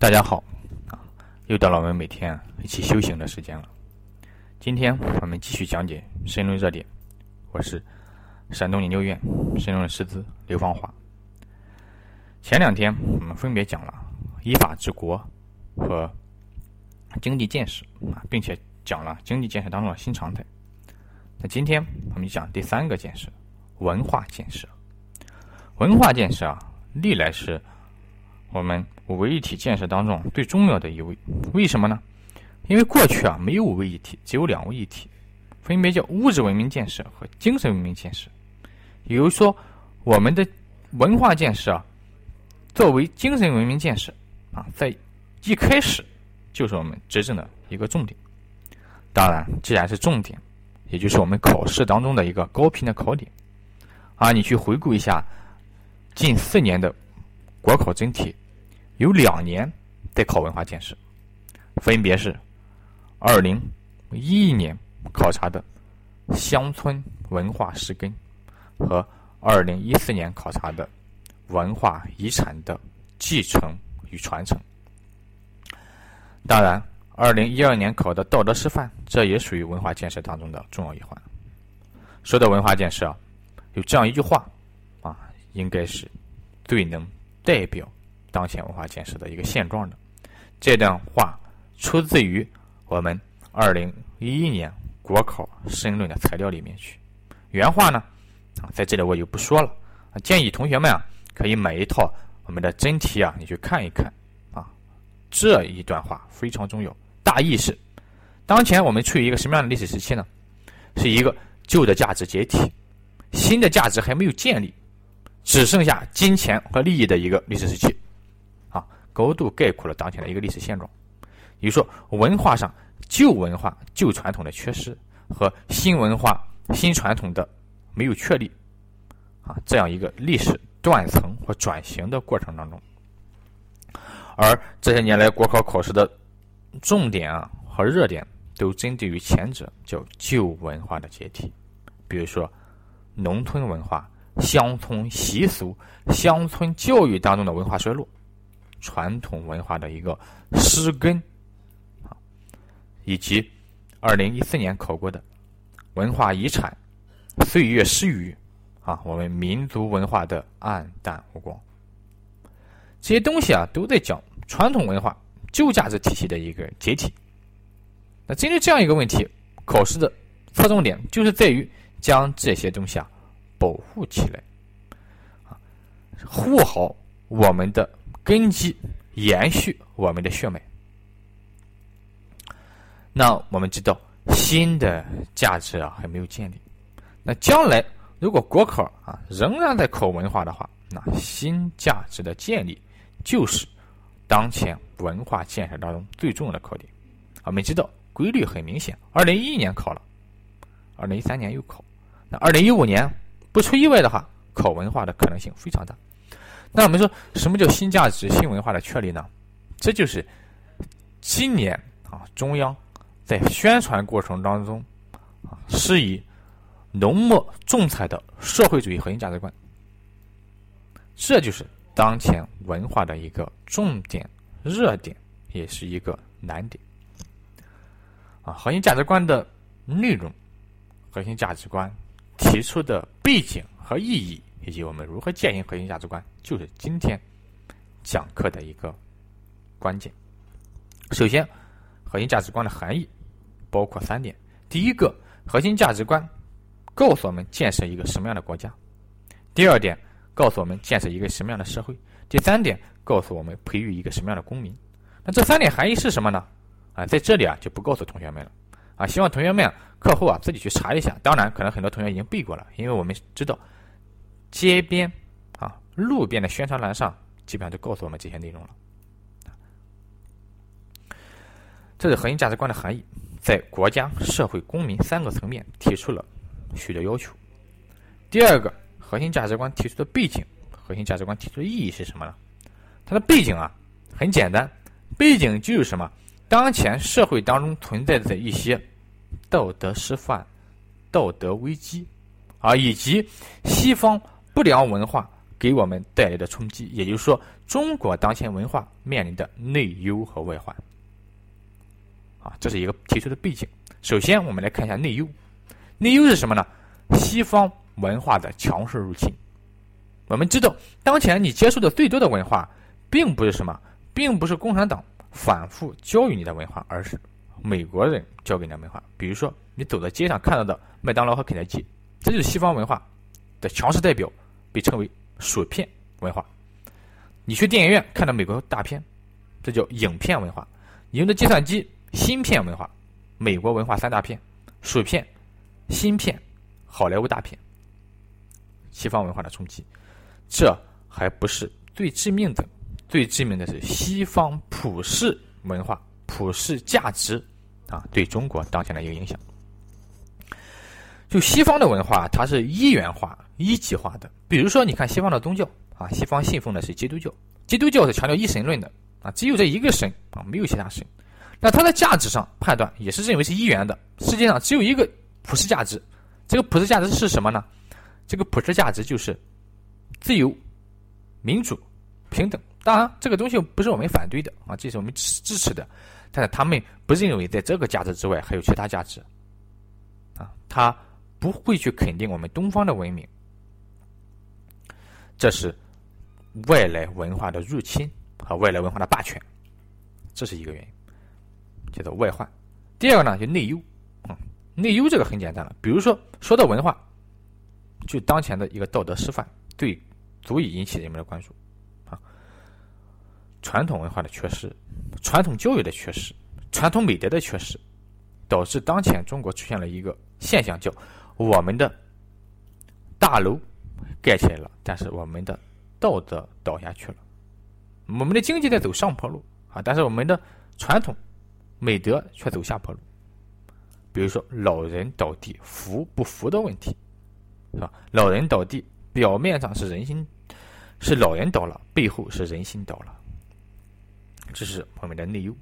大家好，啊，又到了我们每天一起修行的时间了。今天我们继续讲解申论热点，我是山东研究院申论师资刘芳华。前两天我们分别讲了依法治国和经济建设啊，并且讲了经济建设当中的新常态。那今天我们讲第三个建设，文化建设。文化建设啊，历来是。我们五位一体建设当中最重要的一位，为什么呢？因为过去啊没有五位一体，只有两位一体，分别叫物质文明建设和精神文明建设。也就是说，我们的文化建设啊，作为精神文明建设啊，在一开始就是我们执政的一个重点。当然，既然是重点，也就是我们考试当中的一个高频的考点啊，你去回顾一下近四年的。国考真题有两年在考文化建设，分别是二零一一年考察的乡村文化实根和二零一四年考察的文化遗产的继承与传承。当然，二零一二年考的道德示范，这也属于文化建设当中的重要一环。说到文化建设啊，有这样一句话啊，应该是最能。代表当前文化建设的一个现状的这段话，出自于我们二零一一年国考申论的材料里面去。原话呢，啊，在这里我就不说了。建议同学们啊，可以买一套我们的真题啊，你去看一看啊。这一段话非常重要，大意是：当前我们处于一个什么样的历史时期呢？是一个旧的价值解体，新的价值还没有建立。只剩下金钱和利益的一个历史时期，高度概括了当前的一个历史现状。也就是说，文化上旧文化、旧传统的缺失和新文化、新传统的没有确立，啊，这样一个历史断层或转型的过程当中。而这些年来国考考试的重点啊和热点都针对于前者，叫旧文化的解体，比如说农村文化。乡村习俗、乡村教育当中的文化衰落，传统文化的一个失根，啊，以及二零一四年考过的文化遗产岁月诗语，啊，我们民族文化的暗淡无光，这些东西啊，都在讲传统文化旧价值体系的一个解体。那针对这样一个问题，考试的侧重点就是在于将这些东西啊。保护起来，啊，护好我们的根基，延续我们的血脉。那我们知道新的价值啊还没有建立，那将来如果国考啊仍然在考文化的话，那新价值的建立就是当前文化建设当中最重要的考点。我们知道规律很明显，二零一一年考了，二零一三年又考，那二零一五年。不出意外的话，考文化的可能性非常大。那我们说什么叫新价值、新文化的确立呢？这就是今年啊，中央在宣传过程当中啊，是以浓墨重彩的社会主义核心价值观。这就是当前文化的一个重点、热点，也是一个难点。啊，核心价值观的内容，核心价值观。提出的背景和意义，以及我们如何践行核心价值观，就是今天讲课的一个关键。首先，核心价值观的含义包括三点：第一个，核心价值观告诉我们建设一个什么样的国家；第二点，告诉我们建设一个什么样的社会；第三点，告诉我们培育一个什么样的公民。那这三点含义是什么呢？啊，在这里啊就不告诉同学们了。啊，希望同学们课后啊自己去查一下。当然，可能很多同学已经背过了，因为我们知道街边啊、路边的宣传栏上基本上都告诉我们这些内容了。这是核心价值观的含义，在国家、社会、公民三个层面提出了许多要求。第二个，核心价值观提出的背景，核心价值观提出的意义是什么呢？它的背景啊很简单，背景就是什么？当前社会当中存在的一些道德失范、道德危机，啊，以及西方不良文化给我们带来的冲击，也就是说，中国当前文化面临的内忧和外患。啊，这是一个提出的背景。首先，我们来看一下内忧。内忧是什么呢？西方文化的强势入侵。我们知道，当前你接触的最多的文化，并不是什么，并不是共产党反复教育你的文化，而是美国人教给你的文化。比如说，你走在街上看到的麦当劳和肯德基，这就是西方文化的强势代表，被称为薯片文化。你去电影院看到美国大片，这叫影片文化。你用的计算机。芯片文化，美国文化三大片：薯片、芯片、好莱坞大片。西方文化的冲击，这还不是最致命的，最致命的是西方普世文化、普世价值啊对中国当前的一个影响。就西方的文化，它是一元化、一极化的。比如说，你看西方的宗教啊，西方信奉的是基督教，基督教是强调一神论的啊，只有这一个神啊，没有其他神。那它的价值上判断也是认为是一元的，世界上只有一个普世价值，这个普世价值是什么呢？这个普世价值就是自由、民主、平等。当然，这个东西不是我们反对的啊，这是我们支支持的，但是他们不认为在这个价值之外还有其他价值啊，他不会去肯定我们东方的文明，这是外来文化的入侵和外来文化的霸权，这是一个原因。叫做外患，第二个呢就内忧，嗯，内忧这个很简单了，比如说说到文化，就当前的一个道德示范，最足以引起人们的关注，啊，传统文化的缺失，传统教育的缺失，传统美德的缺失，导致当前中国出现了一个现象，叫我们的大楼盖起来了，但是我们的道德倒下去了，我们的经济在走上坡路啊，但是我们的传统。美德却走下坡路，比如说老人倒地扶不扶的问题，是吧？老人倒地，表面上是人心，是老人倒了，背后是人心倒了，这是我们的内忧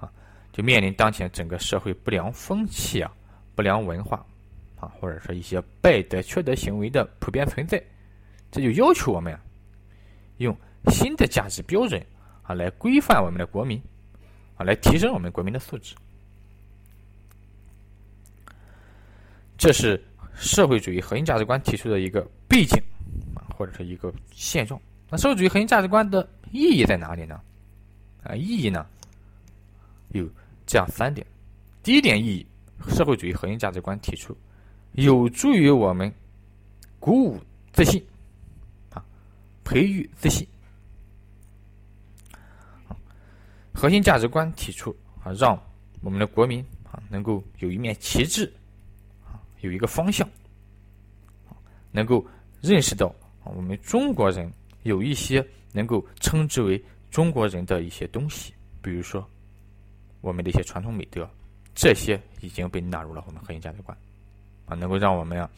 啊！就面临当前整个社会不良风气啊、不良文化啊，或者说一些败德缺德行为的普遍存在，这就要求我们用新的价值标准啊来规范我们的国民。啊，来提升我们国民的素质，这是社会主义核心价值观提出的一个背景啊，或者是一个现状。那社会主义核心价值观的意义在哪里呢？啊，意义呢有这样三点。第一点意义，社会主义核心价值观提出，有助于我们鼓舞自信啊，培育自信。核心价值观提出啊，让我们的国民啊能够有一面旗帜啊，有一个方向，能够认识到啊，我们中国人有一些能够称之为中国人的一些东西，比如说我们的一些传统美德，这些已经被纳入了我们核心价值观啊，能够让我们啊，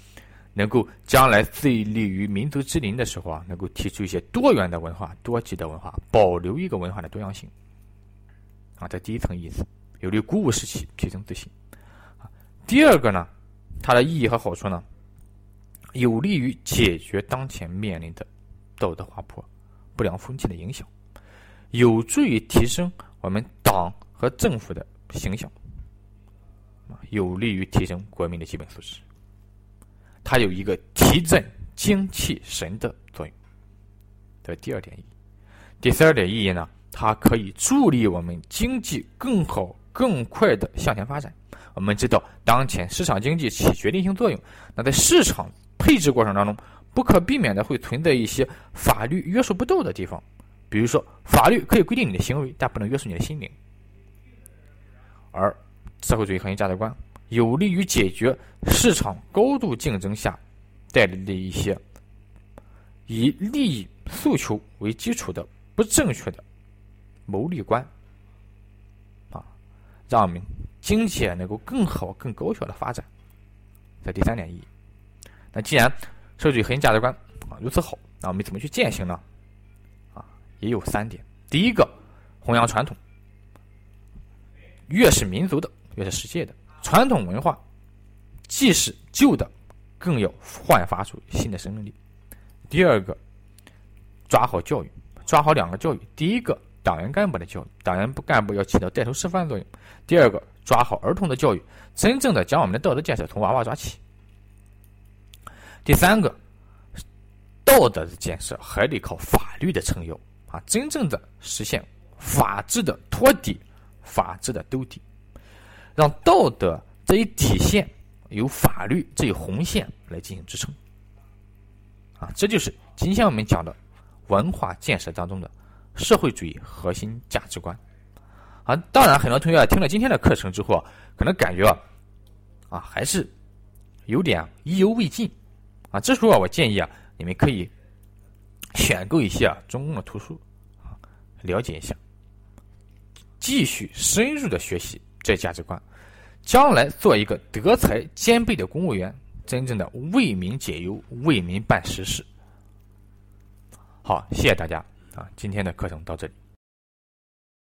能够将来最立于民族之林的时候啊，能够提出一些多元的文化、多极的文化，保留一个文化的多样性。啊，这第一层意思，有利于鼓舞士气，提升自信。啊，第二个呢，它的意义和好处呢，有利于解决当前面临的道德滑坡、不良风气的影响，有助于提升我们党和政府的形象，有利于提升国民的基本素质。它有一个提振精气神的作用，这是第二点意义。第三点意义呢？它可以助力我们经济更好、更快的向前发展。我们知道，当前市场经济起决定性作用。那在市场配置过程当中，不可避免的会存在一些法律约束不到的地方。比如说，法律可以规定你的行为，但不能约束你的心灵。而社会主义核心价值观有利于解决市场高度竞争下带来的一些以利益诉求为基础的不正确的。谋利观，啊，让我们经济能够更好、更高效的发展，这第三点意义。那既然社会主义核心价值观啊如此好，那我们怎么去践行呢？啊，也有三点。第一个，弘扬传统，越是民族的，越是世界的传统文化，既是旧的，更要焕发出新的生命力。第二个，抓好教育，抓好两个教育。第一个，党员干部的教育，党员干部要起到带头示范作用；第二个，抓好儿童的教育，真正的将我们的道德建设从娃娃抓起。第三个，道德的建设还得靠法律的撑腰啊！真正的实现法治的托底，法治的兜底，让道德这一底线由法律这一红线来进行支撑啊！这就是今天我们讲的文化建设当中的社会主义核心价值观啊！当然，很多同学听了今天的课程之后，可能感觉啊，啊还是有点意犹未尽。啊，这时候啊，我建议啊，你们可以选购一些啊中共的图书啊，了解一下，继续深入的学习这价值观，将来做一个德才兼备的公务员，真正的为民解忧、为民办实事。好，谢谢大家啊，今天的课程到这里。